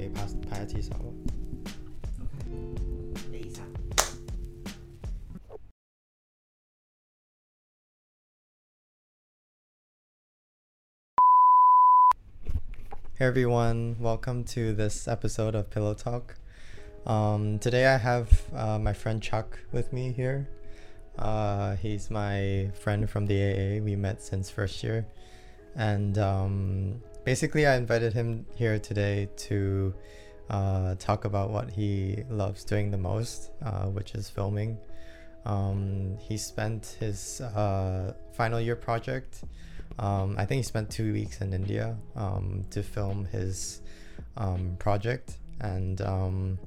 Hey everyone, welcome to this episode of Pillow Talk. Um, today I have uh, my friend Chak with me here. Uh, he's my friend from the AA. We met since first year, and um, basically, I invited him here today to uh, talk about what he loves doing the most, uh, which is filming. Um, he spent his uh, final year project. Um, I think he spent two weeks in India um, to film his um, project and um,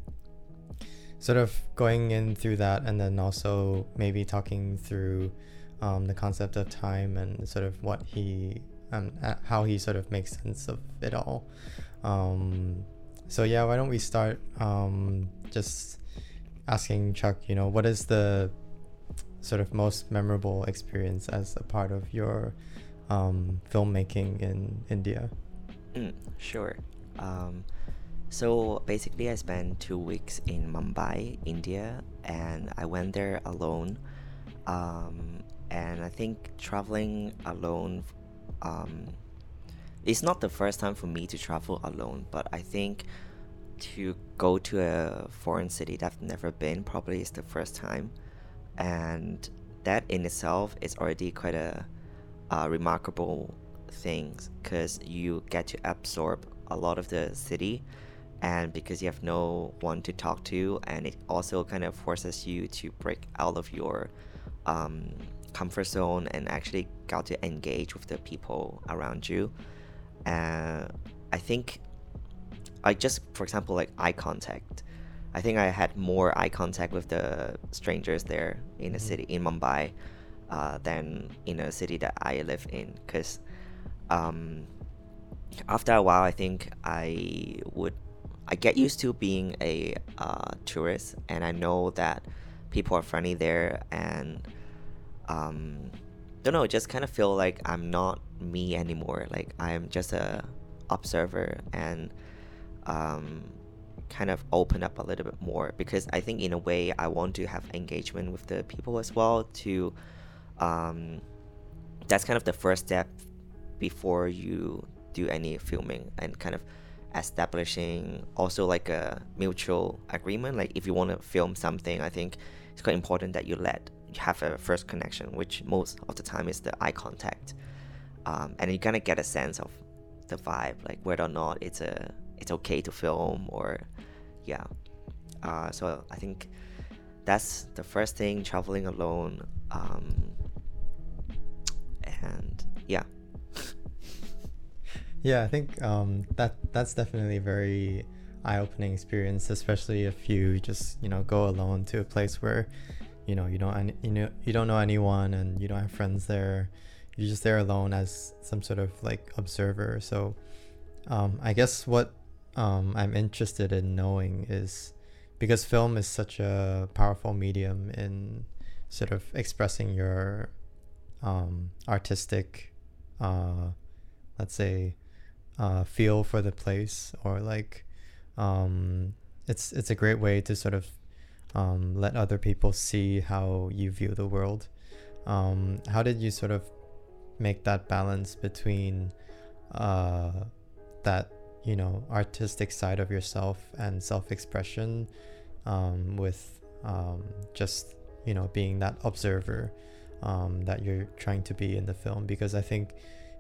sort of going in through that, and then also maybe talking through um, the concept of time and sort of what he and uh, how he sort of makes sense of it all. Um, so yeah, why don't we start um, just asking Chak, you know, what is the sort of most memorable experience as a part of your um, filmmaking in India? Mm, sure. Um, so basically, I spent two weeks in Mumbai, India, and I went there alone. Um, and I think traveling alone, um, it's not the first time for me to travel alone, but I think to go to a foreign city that I've never been probably is the first time. And that in itself is already quite a uh, remarkable thing because you get to absorb a lot of the city and because you have no one to talk to and it also kind of forces you to break out of your um, comfort zone and actually got to engage with the people around you. Uh, i think i just for example like eye contact. I think i had more eye contact with the strangers there in the city in mumbai uh, than in a city that I live in. Because um, after a while, I think I would I get used to being a uh, tourist, and I know that people are friendly there, and um, don't know, just kind of feel like I'm not me anymore. Like I'm just a observer, and um, kind of open up a little bit more because I think in a way I want to have engagement with the people as well to um, that's kind of the first step before you do any filming and kind of establishing also like a mutual agreement like if you want to film something i think it's quite important that you let have a first connection which most of the time is the eye contact. Um, and you kind of get a sense of the vibe like whether or not it's a it's okay to film or yeah. Uh, so i think that's the first thing traveling alone um, and yeah. Yeah, I think um, that that's definitely a very eye-opening experience, especially if you just you know go alone to a place where you know you don't you know you don't know anyone and you don't have friends there. You're just there alone as some sort of like observer. So um, I guess what um, I'm interested in knowing is because film is such a powerful medium in sort of expressing your um, artistic, uh, let's say, uh, feel for the place, or like, um, it's it's a great way to sort of um, let other people see how you view the world. Um, how did you sort of make that balance between uh, that you know artistic side of yourself and self-expression um, with um, just you know being that observer um, that you're trying to be in the film because I think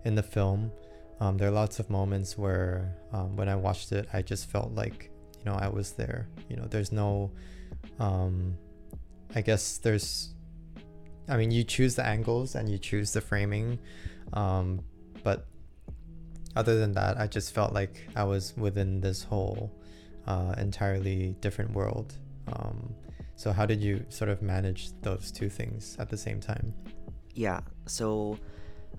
in the film um, there are lots of moments where when I watched it I just felt like you know I was there you know there's no um, I guess there's I mean you choose the angles and you choose the framing um, but other than that I just felt like I was within this whole uh, entirely different world um, so how did you sort of manage those two things at the same time? Yeah. So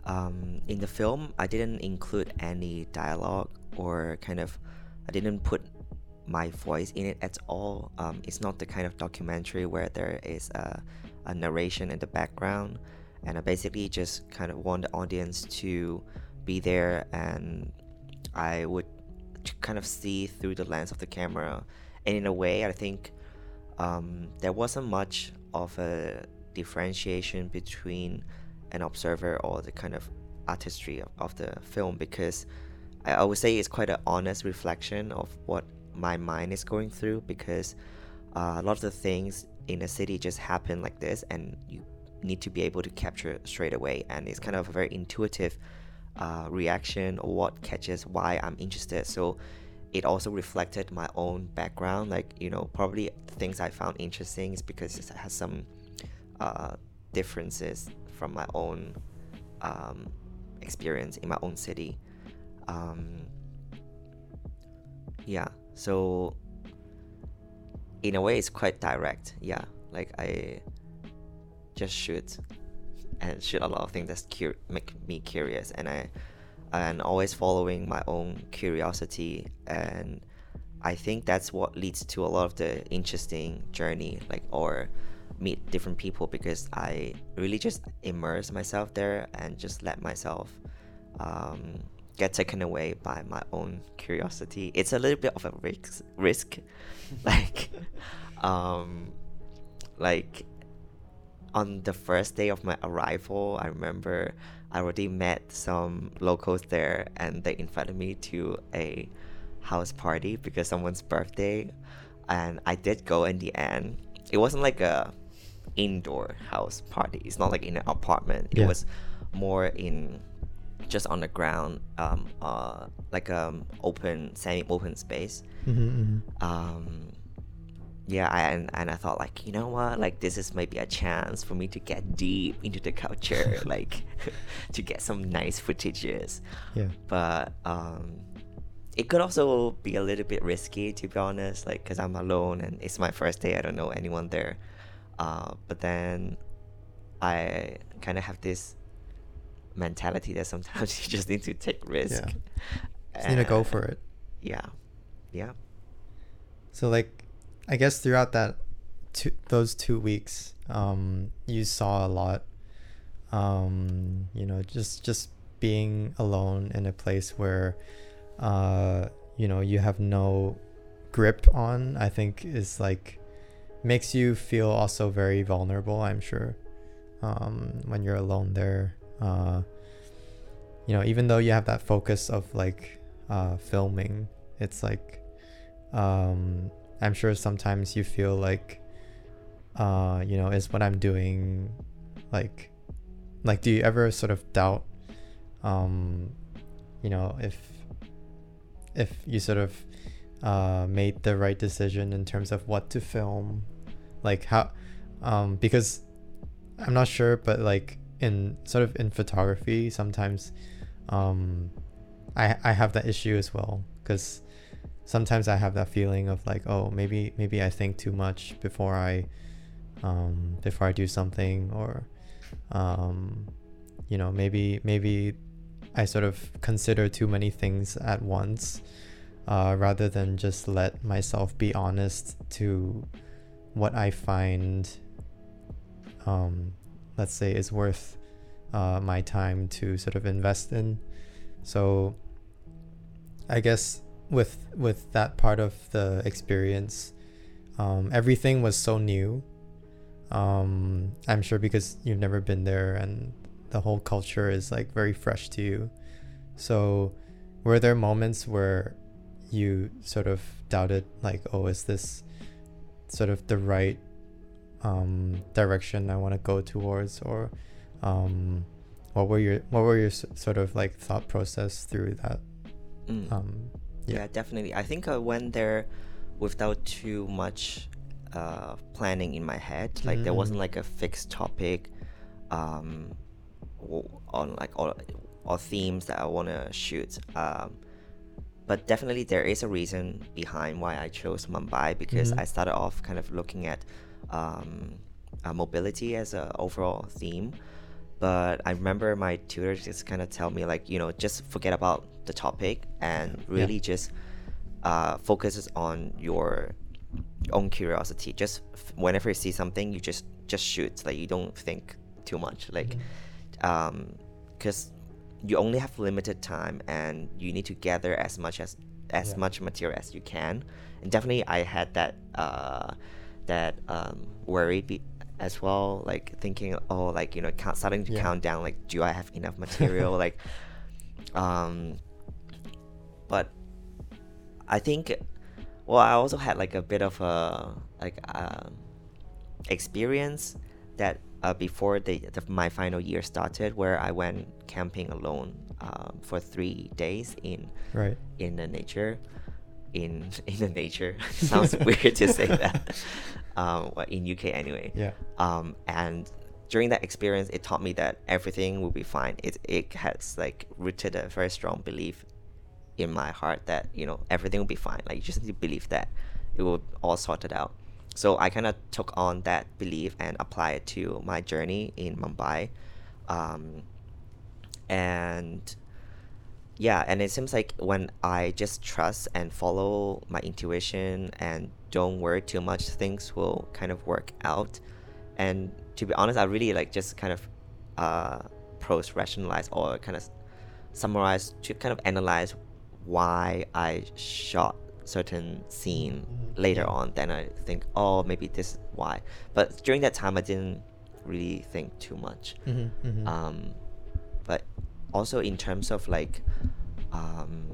um, in the film, I didn't include any dialogue or kind of, I didn't put my voice in it at all. Um, it's not the kind of documentary where there is a, a narration in the background, and I basically just kind of want the audience to be there, and I would kind of see through the lens of the camera. And in a way, I think um, there wasn't much of a differentiation between an observer or the kind of artistry of, of the film because I, I would say it's quite an honest reflection of what my mind is going through because uh, a lot of the things in a city just happen like this and you need to be able to capture straight away. And it's kind of a very intuitive uh, reaction or what catches why i'm interested. So it also reflected my own background. Like you know probably things i found interesting is because it has some uh, differences from my own um, experience in my own city. Um, yeah so in a way it's quite direct. Yeah like i just shoot and shoot a lot of things that cur- make me curious. And i and always following my own curiosity. And i think that's what leads to a lot of the interesting journey like or meet different people because i really just immerse myself there and just let myself um, get taken away by my own curiosity it's a little bit of a risk risk like um like on the first day of my arrival, I remember I already met some locals there and they invited me to a house party because someone's birthday and I did go in the end. It wasn't like a indoor house party. It's not like in an apartment. It Yeah. was more in just on the ground, um, uh, like um open, semi-open space. Hmm um yeah I, and, and i thought like you know what? Like this is maybe a chance for me to get deep into the culture like to get some nice footages. Yeah. but um it could also be a little bit risky to be honest like because i'm alone and it's my first day i don't know anyone there. Uh, but then i kind of have this mentality that sometimes you just need to take risk Yeah. Just need to go for it. yeah yeah So like, I guess throughout that two those two weeks, um, you saw a lot. Um, you know, just just being alone in a place where, uh, you know, you have no grip on. I think is like makes you feel also very vulnerable. I'm sure. Um, when you're alone there, uh, you know, even though you have that focus of like uh, filming, it's like um i'm sure sometimes you feel like uh you know is what i'm doing like like do you ever sort of doubt um you know if if you sort of uh made the right decision in terms of what to film? Like how um because i'm not sure but like in sort of in photography sometimes um i i have that issue as well because sometimes I have that feeling of like, oh, maybe maybe I think too much before I um, before I do something, or um, you know, maybe maybe I sort of consider too many things at once, uh, rather than just let myself be honest to what I find, um, let's say, is worth uh, my time to sort of invest in. So, I guess with with that part of the experience um, everything was so new um, i'm sure because you've never been there and the whole culture is like very fresh to you so were there moments where you sort of doubted like oh is this sort of the right um, direction i want to go towards or um, what were your what were your s- sort of like thought process through that Mm. um, yeah. yeah. definitely i think i went there without too much uh, planning in my head like there wasn't Mm. like a fixed topic um, on like or, or themes that i want to shoot um, but definitely there is a reason behind why i chose mumbai because Mhm. i started off kind of looking at um, uh, mobility as a overall theme but I remember my tutor just kind of tell me like you know just forget about the topic and Yeah. really just uh, focuses on your own curiosity. Just f- whenever you see something, you just just shoot. Like you don't think too much. Like because you only have limited time and you need to gather as much as as Yeah. much material as you can. And definitely, I had that uh, that um, worry be- as well, like thinking, oh, like you know, count, starting to Yeah. count down, like, do I have enough material? like, um, but I think, well, I also had like a bit of a like um, experience that uh, before the, the my final year started, where I went camping alone um, for three days in Right. in the nature in in the nature. Sounds weird to say that. Um well, in uk anyway. Yeah. um and during that experience it taught me that everything will be fine. It it has like rooted a very strong belief in my heart that you know everything will be fine. Like you just need to believe that it will all sorted out. So i kind of took on that belief and applied it to my journey in mumbai. Um and yeah and it seems like when i just trust and follow my intuition and don't worry too much things will kind of work out and to be honest i really like just kind of uh pros rationalize or kind of summarize to kind of analyze why i shot certain scene Mhm. later on then i think oh maybe this is why but during that time i didn't really think too much Mm-hmm, mm-hmm. um, but also in terms of like um,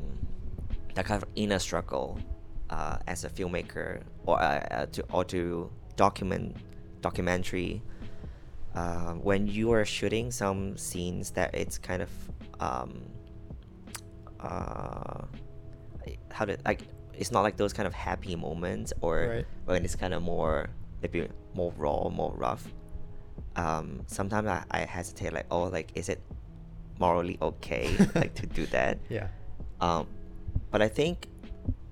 that kind of inner struggle uh, as a filmmaker or uh, uh, to or to document documentary uh, when you are shooting some scenes that it's kind of um, uh, how to like it's not like those kind of happy moments or Right. when it's kind of more maybe more raw more rough um, sometimes I, I hesitate like oh like is it morally okay like to do that. Yeah. um, but I think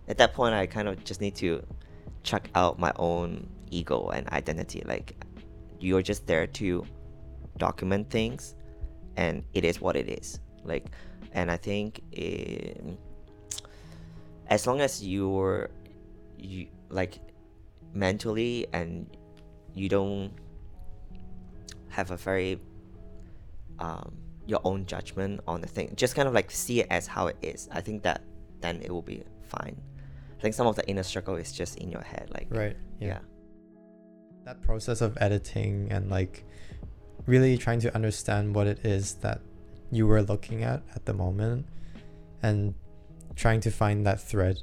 at that point I kind of just need to check out my own ego and identity. Like you're just there to document things and it is what it is. Like and I think um as long as you're you like mentally and you don't have a very um, your own judgment on the thing just kind of like see it as how it is i think that then it will be fine i think some of the inner struggle is just in your head like Right. Yeah. yeah That process of editing and like really trying to understand what it is that you were looking at at the moment and trying to find that thread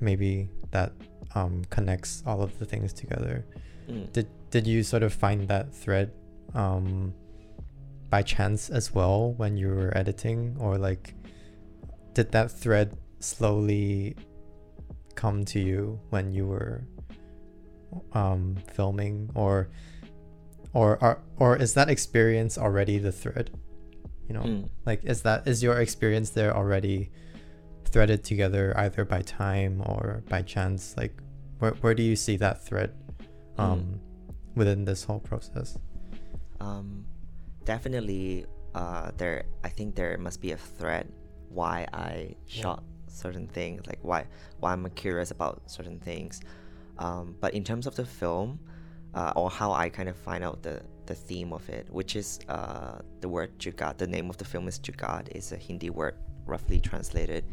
maybe that um, connects all of the things together. Mm. Did did you sort of find that thread um, by chance as well when you were editing, or like did that thread slowly come to you when you were um, filming, or or are, or is that experience already the thread? You know, Mm. like is that is your experience there already threaded together either by time or by chance? Like where where do you see that thread um, within this whole process? um definitely uh there i think there must be a thread why i Yeah. shot certain things like why why i'm curious about certain things um but in terms of the film uh, or how i kind of find out the the theme of it which is uh the word jugaad the name of the film is jugaad is a hindi word roughly translated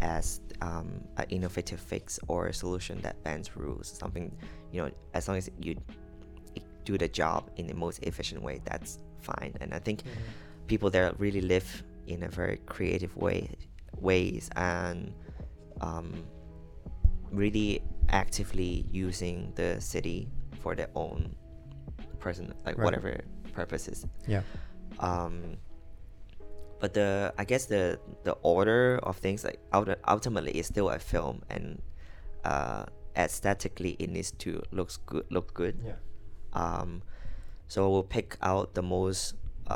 as um, an innovative fix or a solution that bends rules something you know as long as you do the job in the most efficient way that's fine and i think people there really live in a very creative way ways and um, really actively using the city for their own person like Right. whatever purposes Yeah. um, but the I guess the the order of things like ulti- ultimately is still a film and uh, aesthetically it needs to looks good look good Yeah. um, so we'll pick out the most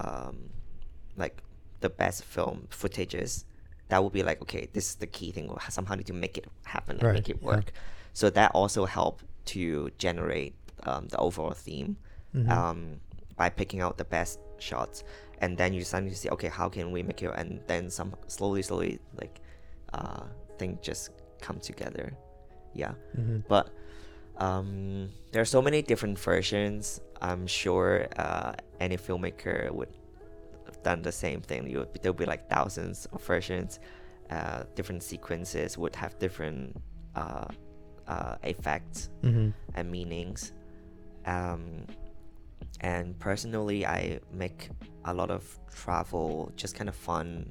um, like the best film footages. That will be like okay this is the key thing. We'll somehow need to make it happen? And Right, make it yeah. work. So that also helped to generate um, the overall theme Mhm. um, by picking out the best shots. And then you suddenly see okay how can we make it? And then some slowly slowly like uh things just come together. Yeah. Mhm. but um, there are so many different versions. I'm sure uh, any filmmaker would have done the same thing. You there'll be like thousands of versions, uh, different sequences would have different uh, uh, effects Mm-hmm. and meanings. Um, and personally, I make a lot of travel, just kind of fun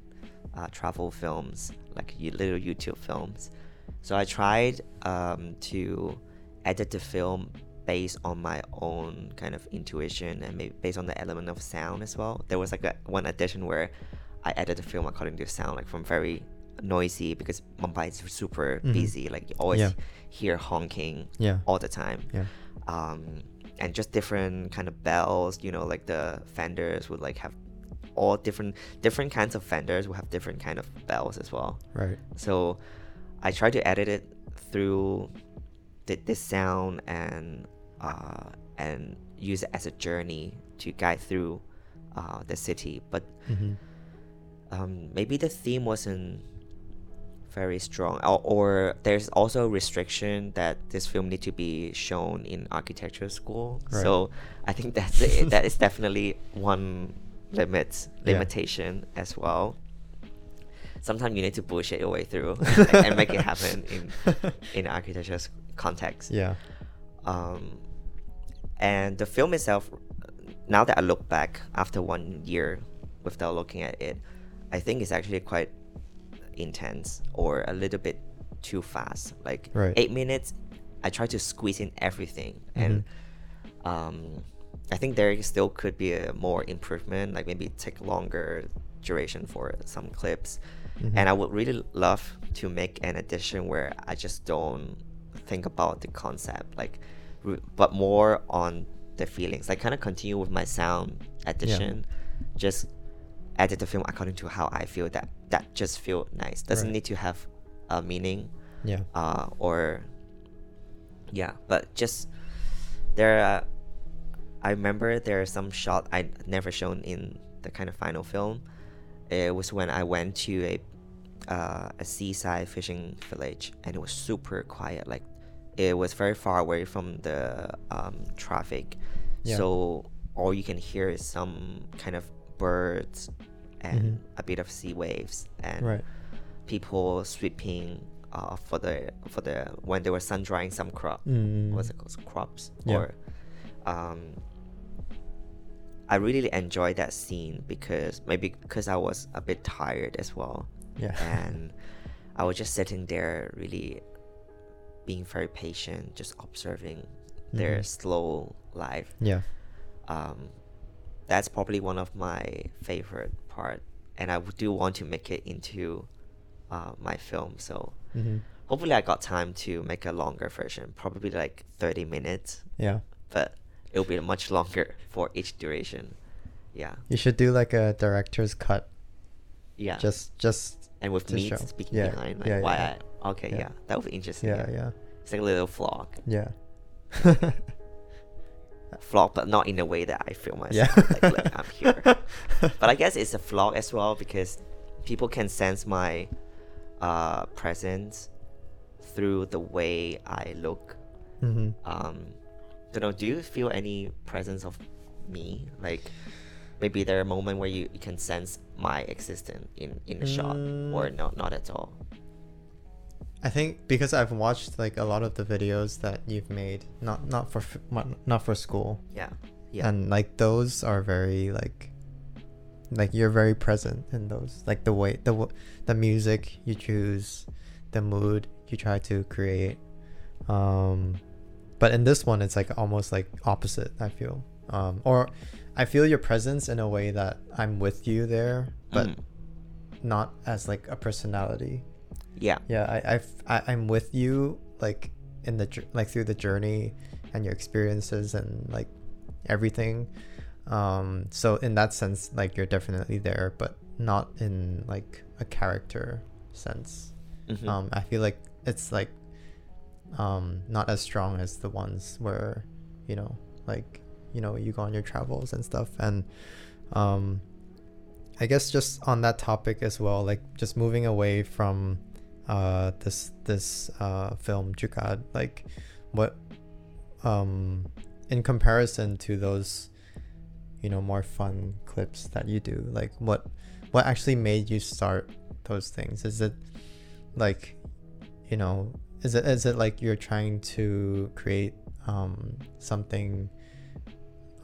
uh, travel films, like little YouTube films. So I tried um, to edit the film based on my own kind of intuition and maybe based on the element of sound as well. There was like a, one edition where I edited the film according to sound, like from very noisy because Mumbai is super Mhm. busy. Like you always Yeah. hear honking Yeah. all the time Yeah. um, and just different kind of bells you know like the fenders would like have all different different kinds of fenders will have different kind of bells as well Right. so i try to edit it through the, this sound and uh, and use it as a journey to guide through uh, the city but Mm-hmm. um, maybe the theme wasn't very strong or, or there's also a restriction that this film need to be shown in architecture school Right. so i think that's it. that is definitely one limit Yeah. limitation as well sometimes you need to bullshit your way through and, and make it happen in in architecture context Yeah. um, and the film itself now that i look back after one year without looking at it i think it's actually quite intense or a little bit too fast like Right. eight minutes i try to squeeze in everything and um, i think there still could be a more improvement like maybe take longer duration for some clips Mhm. and i would really love to make an edition where i just don't think about the concept like but more on the feelings like kind of continue with my sound edition just edit the film according to how i feel that that just feel nice doesn't Right. need to have a meaning Yeah. uh, or yeah but just there are, i remember there are some shot i never shown in the kind of final film it was when i went to a uh, a seaside fishing village and it was super quiet like it was very far away from the um, traffic Yeah. so all you can hear is some kind of birds and Mhm. a bit of sea waves and Right. people sweeping uh, for the for the when they were sun drying some crop Mm. what's it called crops Yeah. or um I really enjoyed that scene because maybe because I was a bit tired as well Yeah. and I was just sitting there really being very patient just observing their Mhm. slow life yeah. um, that's probably one of my favorite part and i do want to make it into uh, my film so Mm-hmm. hopefully i got time to make a longer version probably like 30 minutes Yeah. but it'll be much longer for each duration yeah You should do like a director's cut. yeah Just just and with me show. speaking Yeah, behind like yeah, why yeah. i okay yeah. Yeah. that would be interesting yeah, yeah. it's like a little vlog Yeah. vlog but not in a way that i feel myself Yeah. like, like i'm here but I guess it's a vlog as well because people can sense my uh, presence through the way I look. mm-hmm. Um, don't know. Do you feel any presence of me? Like maybe there are moments where you, you can sense my existence in in a shot, or not not at all. I think because I've watched like a lot of the videos that you've made, not not for not for school, Yeah, yeah, and like those are very like like you're very present in those like the way the the music you choose the mood you try to create. Um but in this one it's like almost like opposite i feel. Um or i feel your presence in a way that i'm with you there but Mm. not as like a personality yeah, yeah I, I've, I i'm with you like in the like through the journey and your experiences and like everything. Um so in that sense like you're definitely there but not in like a character sense. Mhm. um i feel like it's like um not as strong as the ones where you know like you know you go on your travels and stuff. And um i guess just on that topic as well like just moving away from uh this this uh film Jugaad like what um in comparison to those you know more fun clips that you do like what what actually made you start those things? Is it like, you know, is it is it like you're trying to create um, something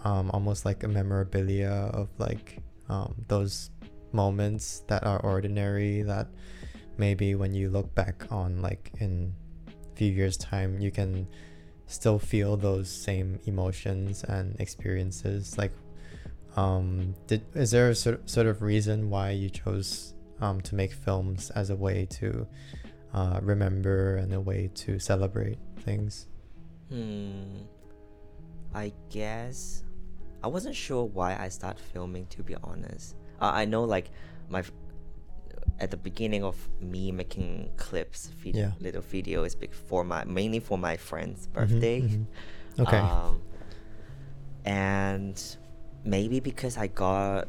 um, almost like a memorabilia of like um, those moments that are ordinary that maybe when you look back on like in a few years time you can still feel those same emotions and experiences like um did is there a sort of, sort of reason why you chose um, to make films as a way to uh, remember and a way to celebrate things Hmm. I guess I wasn't sure why I started filming. To be honest, uh, I know like my at the beginning of me making clips, vid- Yeah. little videos for my mainly for my friend's Mhm, birthday. mhm. okay Um, and maybe because I got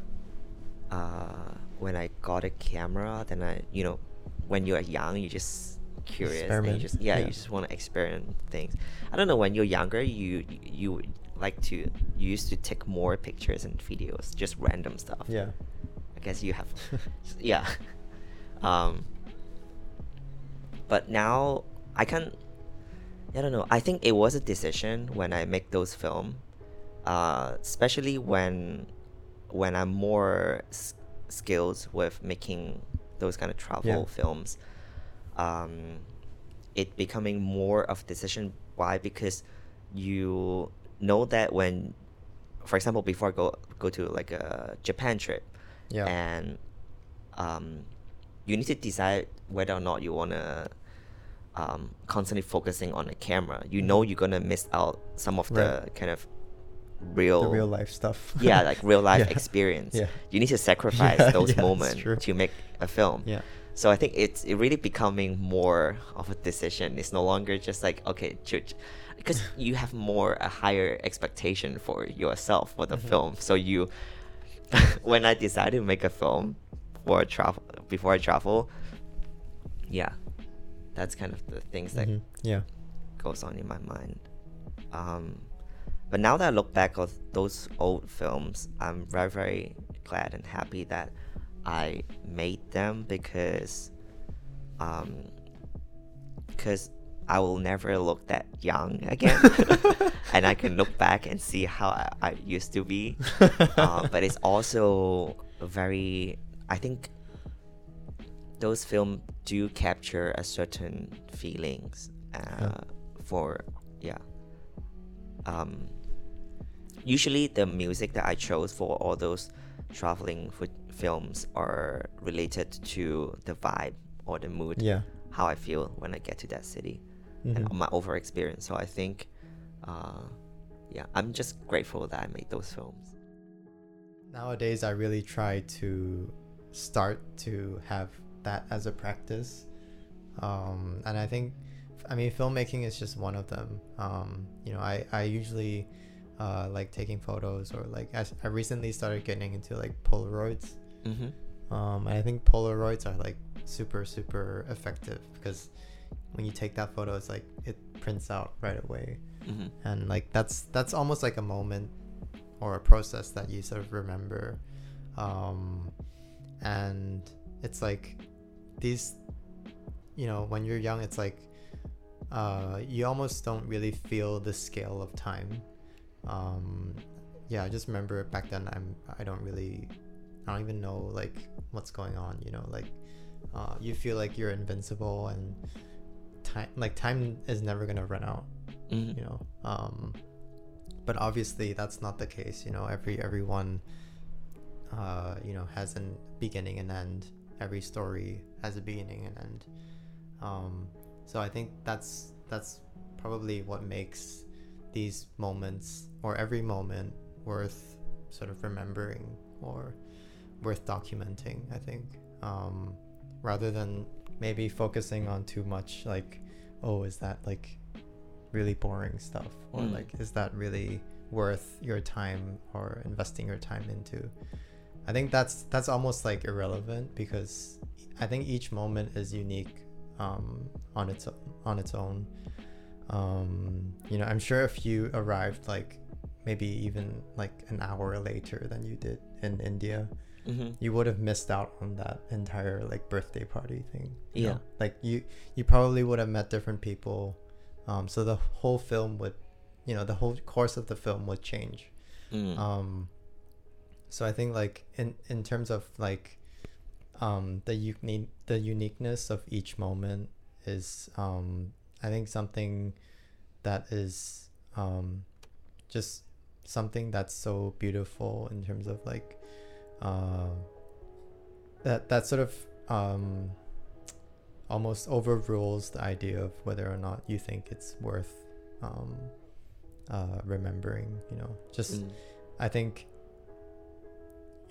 uh, when I got a camera, then I you know when you're young, you just curious and you just yeah, yeah. you just want to experiment things. I don't know when you're younger, you you like to you used to take more pictures and videos, just random stuff. yeah I guess you have yeah. Um, but now I can't. I don't know. I think it was a decision when I make those film, uh, especially when when I'm more s- skilled with making those kind of travel Yeah. films. Um, it becoming more of a decision. Why? Because you know that when, for example, before I go go to like a Japan trip, yeah and um, you need to decide whether or not you want to um, constantly focusing on the camera. You know you're gonna miss out some of the Mm-hmm. Kind of real, the real life stuff yeah, like real life Yeah. experience. Yeah. You need to sacrifice Yeah, those yeah, moments to make a film. yeah So I think it's it really becoming more of a decision. It's no longer just like okay, because you have more a higher expectation for yourself for the Mhm. film. So you, when I decided to make a film for a travel before I travel, yeah, that's kind of the things that Mhm, yeah goes on in my mind. Um, but now that I look back at those old films, I'm very, very glad and happy that I made them because, um, because I will never look that young again, and I can look back and see how I, I used to be. uh, but it's also very, I think, those films do capture a certain feelings uh, for yeah. Um usually the music that i chose for all those traveling f- films are related to the vibe or the mood yeah. how i feel when i get to that city and Mhm. my over experience. So i think uh yeah i'm just grateful that i made those films. Nowadays i really try to start to have that as a practice. Um, and i think i mean filmmaking is just one of them. Um, you know i, I usually uh, like taking photos or like I recently started getting into like polaroids. Mm-hmm. um, and i think polaroids are like super super effective because when you take that photo it's like it prints out right away. Mm-hmm. and like that's that's almost like a moment or a process that you sort of remember. Um and it's like these you know when you're young it's like uh you almost don't really feel the scale of time. Um yeah i just remember back then i'm i don't really i don't even know like what's going on you know like uh you feel like you're invincible and time like time is never gonna run out Mm-hmm. you know? Um but obviously that's not the case you know? Every everyone uh you know has a beginning and end. Every story has a beginning and end. Um so i think that's that's probably what makes these moments or every moment worth sort of remembering or worth documenting i think. Um rather than maybe focusing on too much like oh is that like really boring stuff? Or Mm. like is that really worth your time or investing your time into? I think that's that's almost like irrelevant because i think each moment is unique um, on its on its own um, you know i'm sure if you arrived like maybe even like an hour later than you did in india Mhm. you would have missed out on that entire like birthday party thing. you Yeah. know? Like you you probably would have met different people. Um so the whole film would you know, the whole course of the film would change. Mm. Um so I think like in in terms of like um the unique the uniqueness of each moment is um I think something that is um just something that's so beautiful in terms of like uh that that sort of um almost overrules the idea of whether or not you think it's worth um uh remembering you know just Mm. I think,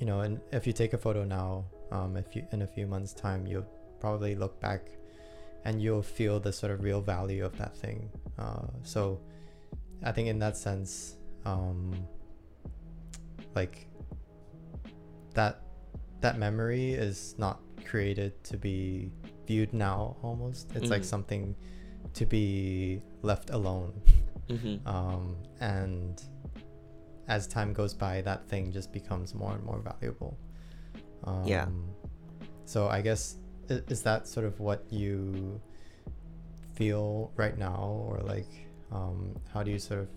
you know, and if you take a photo now, um, if you in a few months' time, you'll probably look back, and you'll feel the sort of real value of that thing. Uh, so, I think in that sense, um, like that that memory is not created to be viewed now. Almost, it's like Mhm. something to be left alone Mhm. um, and as time goes by that thing just becomes more and more valuable um, Yeah. so i guess is that sort of what you feel right now or like um, how do you sort of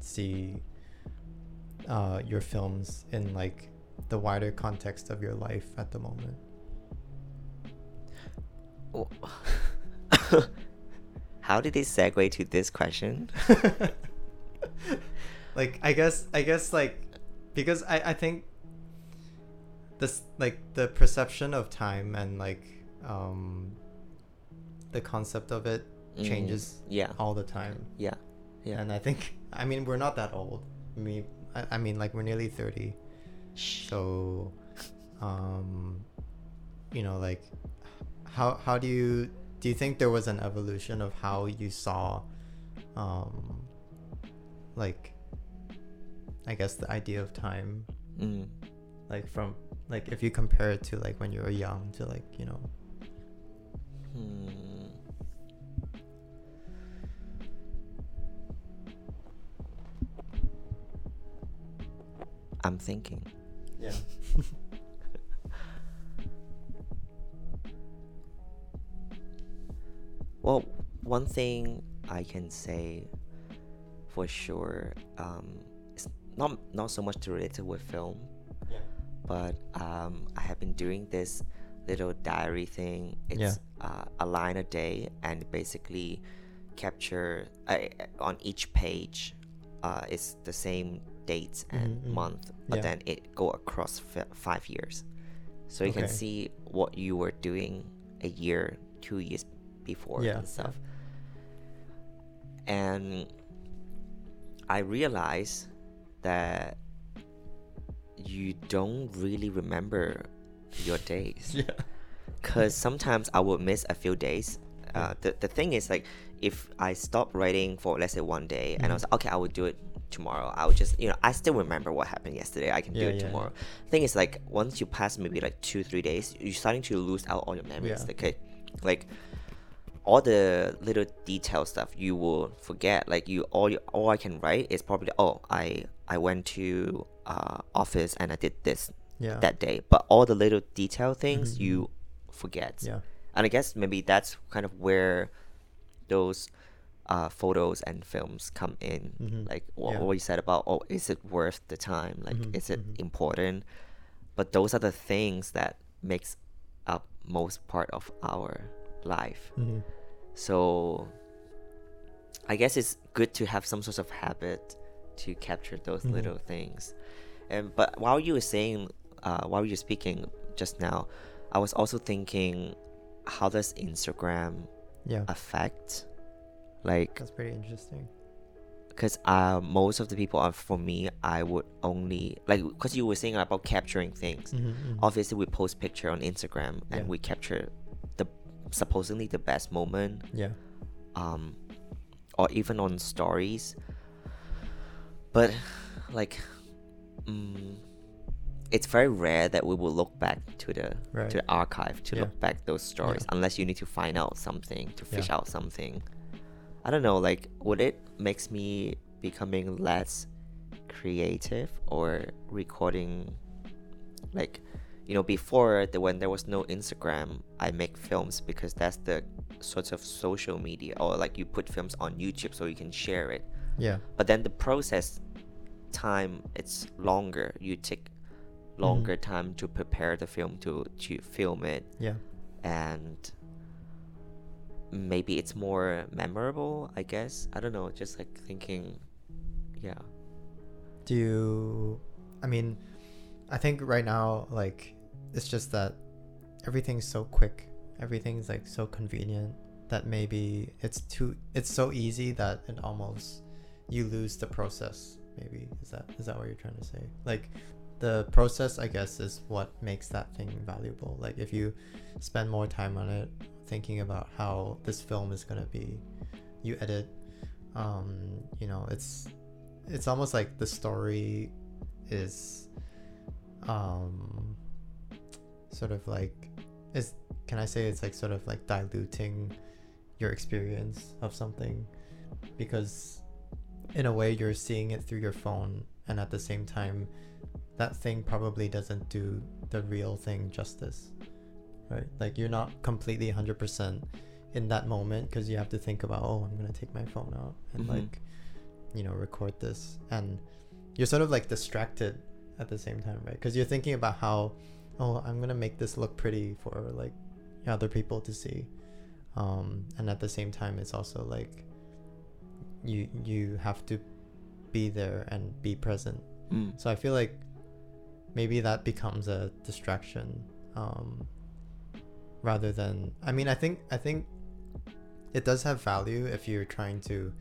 see uh, your films in like the wider context of your life at the moment. How did it segue to this question? like i guess i guess like because i i think this like the perception of time and like um the concept of it Mm, changes yeah. all the time Yeah. Yeah. and i think i mean we're not that old i mean i, I mean like we're nearly 30 so um you know like how how do you do you think there was an evolution of how you saw um like i guess the idea of time Mm. like from like if you compare it to like when you were young to like you know Hmm. I'm thinking. yeah Well, one thing I can say for sure, um, it's not not so much related with film, yeah but um, I have been doing this little diary thing. It's Yeah. uh, a line a day, and basically capture uh, on each page. Uh, it's the same dates and Mhm, mhm. month, but Yeah. then it go across f- five years, so you can see what you were doing a year, two years before Yeah, and yeah. stuff. And I realized that you don't really remember your days. Yeah. Because sometimes I would miss a few days. Uh, the, the thing is like if I stop writing for let's say one day and I was like, okay I will do it tomorrow. I'll just you know I still remember what happened yesterday. I can do it yeah, tomorrow. Thing is like once you pass maybe like two three days you're starting to lose out all your memories Yeah. okay, like all the little detail stuff you will forget. Like you all you, all I can write is probably oh I I went to uh, office and I did this yeah that day but all the little detail things Mhm, you forget yeah and I guess maybe that's kind of where those uh, photos and films come in. Mhm. Like what, Yeah. what you said about, oh, is it worth the time? Like, Mhm, is it mhm. important? But those are the things that makes up most part of our life. hmm So I guess it's good to have some sort of habit to capture those Mhm. little things. And but while you were saying, uh, while you were speaking just now, I was also thinking, how does Instagram yeah affect, like, that's pretty interesting because uh, most of the people are for me, I would only like because you were saying about capturing things. Mhm, mhm. Obviously, we post picture on Instagram and Yeah. we capture the supposedly the best moment yeah um, or even on stories. But like, mm, it's very rare that we will look back to the Right. to the archive to Yeah. look back those stories unless you need to find out something to fish Yeah. out something. I don't know. Like, would it makes me becoming less creative or recording like you know before the when there was no Instagram, I make films because that's the sort of social media or like you put films on YouTube so you can share it. Yeah. But then the process time it's longer. You take longer mm-hmm. time to prepare the film to to film it Yeah. and maybe it's more memorable i guess i don't know just like thinking yeah Do you I mean, I think right now like it's just that everything's so quick. Everything's like so convenient that maybe it's too it's so easy that it almost you lose the process. Maybe is that is that what you're trying to say? Like the process I guess is what makes that thing valuable. Like if you spend more time on it thinking about how this film is going to be you edit um you know it's it's almost like the story is um sort of like is can I say it's like sort of like diluting your experience of something because in a way you're seeing it through your phone and at the same time that thing probably doesn't do the real thing justice right? Like you're not completely 100% in that moment because you have to think about oh i'm gonna take my phone out and Mhm. like you know record this. And you're sort of like distracted at the same time right? Because you're thinking about how oh i'm gonna make this look pretty for like other people to see. Um and at the same time it's also like you you have to be there and be present mm. so I feel like maybe that becomes a distraction um, rather than I mean I think I think it does have value if you're trying to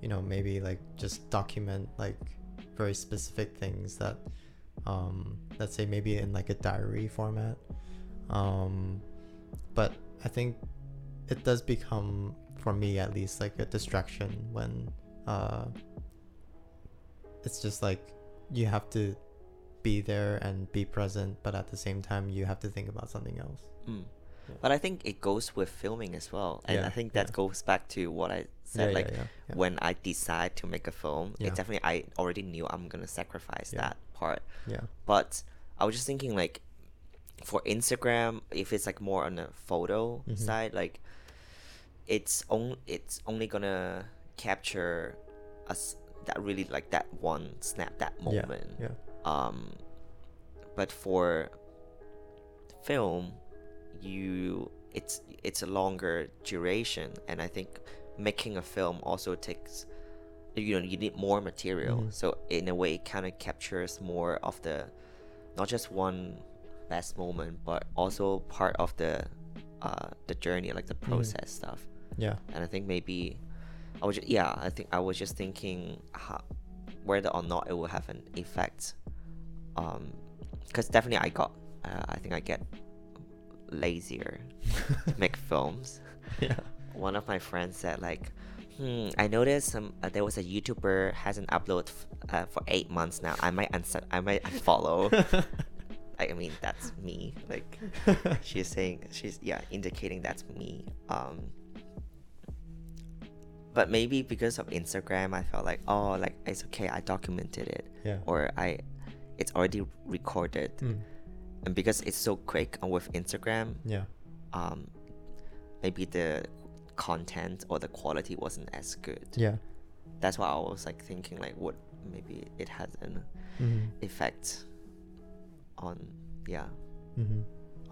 you know maybe like just document like very specific things that um, let's say maybe in like a diary format um, but I think it does become for me at least like a distraction when uh, it's just like you have to be there and be present but at the same time you have to think about something else Mm. Yeah. but i think it goes with filming as well and Yeah, i think that yeah. goes back to what i said like when i decide to make a film it definitely i already knew i'm gonna sacrifice that part yeah but i was just thinking like for instagram if it's like more on the photo Mhm. side like it's on it's only gonna capture us that really like that one snap that moment yeah yeah. um but for film you it's it's a longer duration and i think making a film also takes you know you need more material Mhm. so in a way it kind of captures more of the not just one best moment but also part of the uh the journey like the process stuff yeah. And I think maybe I was just, yeah I think I was just thinking how, whether or not it will have an effect um because definitely I got uh, I think I get lazier to make films. Yeah. One of my friends said like hmm I noticed some uh, there was a YouTuber hasn't uploaded f- uh, for eight months now. I might unsu- I might unfollow. I mean that's me like she's saying she's yeah indicating that's me um but maybe because of instagram i felt like oh like it's okay i documented it. Yeah. Or i it's already recorded. Mm, and because it's so quick with instagram yeah. um maybe the content or the quality wasn't as good. Yeah. That's why i was like thinking like what maybe it has an mm-hmm. effect on yeah. Mm-hmm.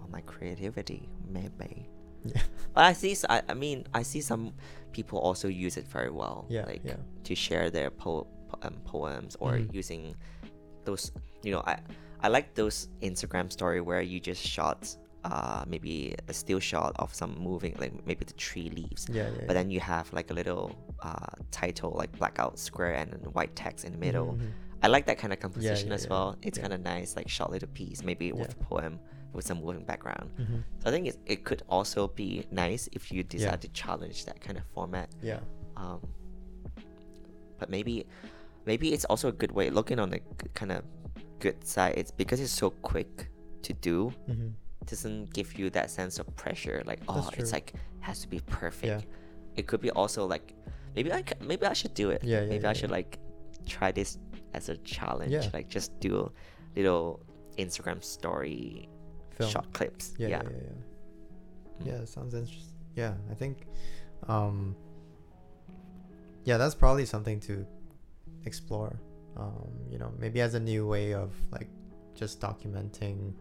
on my creativity maybe. Yeah. But I see, I, I mean, I see some people also use it very well, Yeah, like yeah. to share their po- um, poems or Mhm. using those. You know, I I like those Instagram story where you just shot uh maybe a still shot of some moving, like maybe the tree leaves, yeah yeah but then you have like a little uh title like blackout square and white text in the middle. Mhm, mhm. I like that kind of composition yeah, as well. It's kind of nice, like short little piece, maybe with a poem with some moving background. Mhm. So I think it, it could also be nice if you decide to challenge that kind of format. yeah Um, but maybe, maybe it's also a good way. Looking on the kind of good side, it's because it's so quick to do. mm-hmm. Doesn't give you that sense of pressure. Like oh, it's like has to be perfect. Yeah. It could be also like maybe I c- maybe I should do it. Yeah, yeah, maybe yeah, I should yeah. like try this as a challenge. Yeah. Like just do a little Instagram story Film. short clips. Yeah, Yeah. yeah, yeah. Mm. Yeah, sounds interesting. Yeah, I think, um, yeah, that's probably something to explore. Um, you know, maybe as a new way of like just documenting,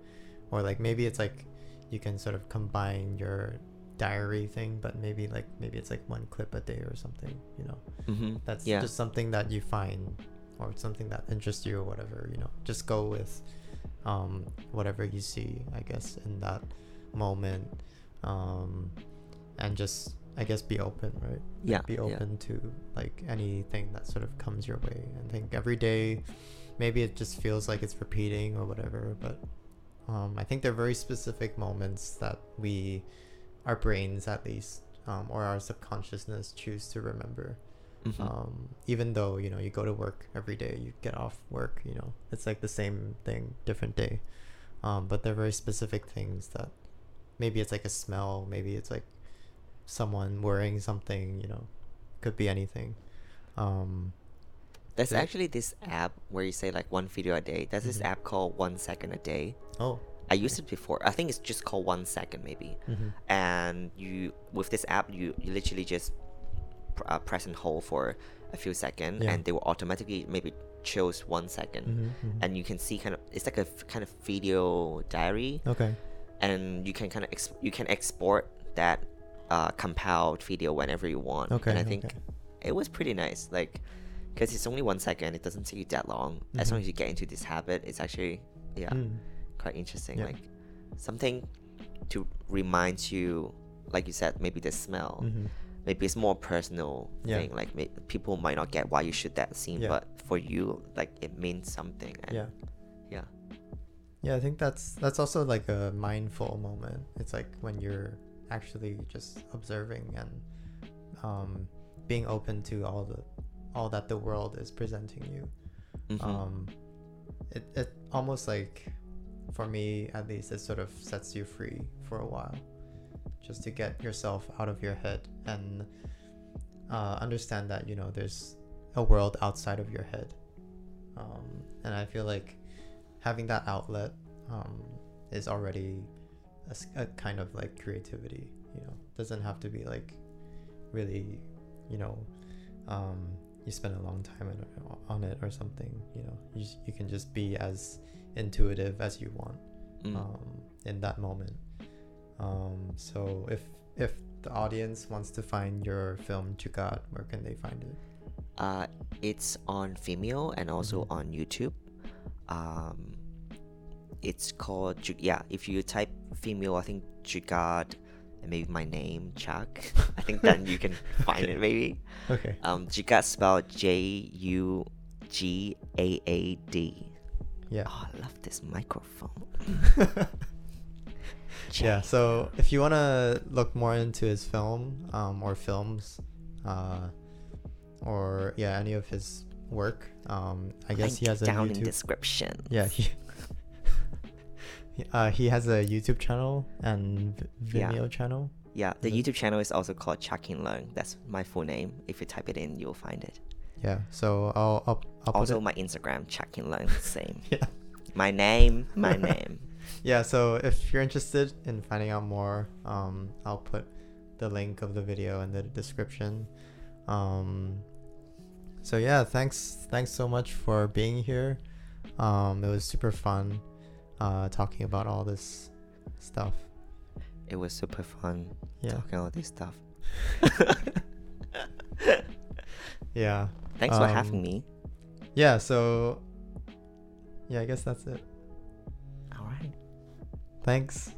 or like maybe it's like you can sort of combine your diary thing, but maybe like maybe it's like one clip a day or something. You know, Mm-hmm. that's yeah. just something that you find or something that interests you or whatever. You know, just go with um, whatever you see, I guess, in that moment, um, and just I guess be open, right? Yeah, be yeah. open to like anything that sort of comes your way. I think every day, maybe it just feels like it's repeating or whatever, but um, I think there are very specific moments that we, our brains at least, um, or our subconsciousness choose to remember Mhm. um, even though you know you go to work every day you get off work you know it's like the same thing different day um, but they're very specific things that maybe it's like a smell maybe it's like someone wearing something you know could be anything um, There's actually this app where you say like one video a day. There's this Mhm. app called One Second a Day. oh I used it before. I think it's just called One Second maybe. mhm. And you with this app, you you literally just uh, press and hold for a few seconds, Yeah. and they will automatically maybe choose one second. Mhm, mhm. and you can see kind of it's like a f- kind of video diary okay and you can kind of ex- you can export that uh, compiled video whenever you want okay and i think okay. it was pretty nice like because it's only one second it doesn't take you that long as long as you get into this habit it's actually yeah Mm. quite interesting Yeah. like something to remind you like you said maybe the smell Mhm. Maybe it's more personal Yeah. thing like may- people might not get why you shoot that scene Yeah. but for you like it means something and yeah yeah Yeah, I think that's that's also like a mindful moment. It's like when you're actually just observing and um, being open to all the all that the world is presenting you. Mhm. Um, it it almost like for me at least it sort of sets you free for a while, just to get yourself out of your head and uh, understand that you know there's a world outside of your head. Um, and I feel like having that outlet um, is already a kind of like creativity you know doesn't have to be like really you know um, you spend a long time on, it- on it or something you know you, you can just be as intuitive as you want Mm. um, in that moment um, so if if the audience wants to find your film Jugaad, where can they find it Uh, it's on Vimeo and also Mhm. on YouTube. Um, it's called yeah. If you type Vimeo, I think Jugaad and maybe my name Chak. I think then you can find Okay. it maybe. okay Um, Jugaad spelled J U G A A D. yeah Oh, I love this microphone. yeah so if you want to look more into his film um, or films uh, or yeah any of his work um, i guess he has a down in youtube description. yeah he, uh, he has a youtube channel and v- Yeah. vimeo channel Yeah, the Mhm. YouTube channel is also called Chak Hin Leung. That's my full name. If you type it in, you'll find it. yeah so i'll i'll, I'll put also my Instagram, Chak Hin Leung, same. yeah My name, my name. Yeah so if you're interested in finding out more um, i'll put the link of the video in the description um, so yeah thanks thanks so much for being here um, it was super fun uh, talking about all this stuff It was super fun yeah talking all this stuff. yeah Thanks for having Um, me. yeah so yeah i guess that's it. Thanks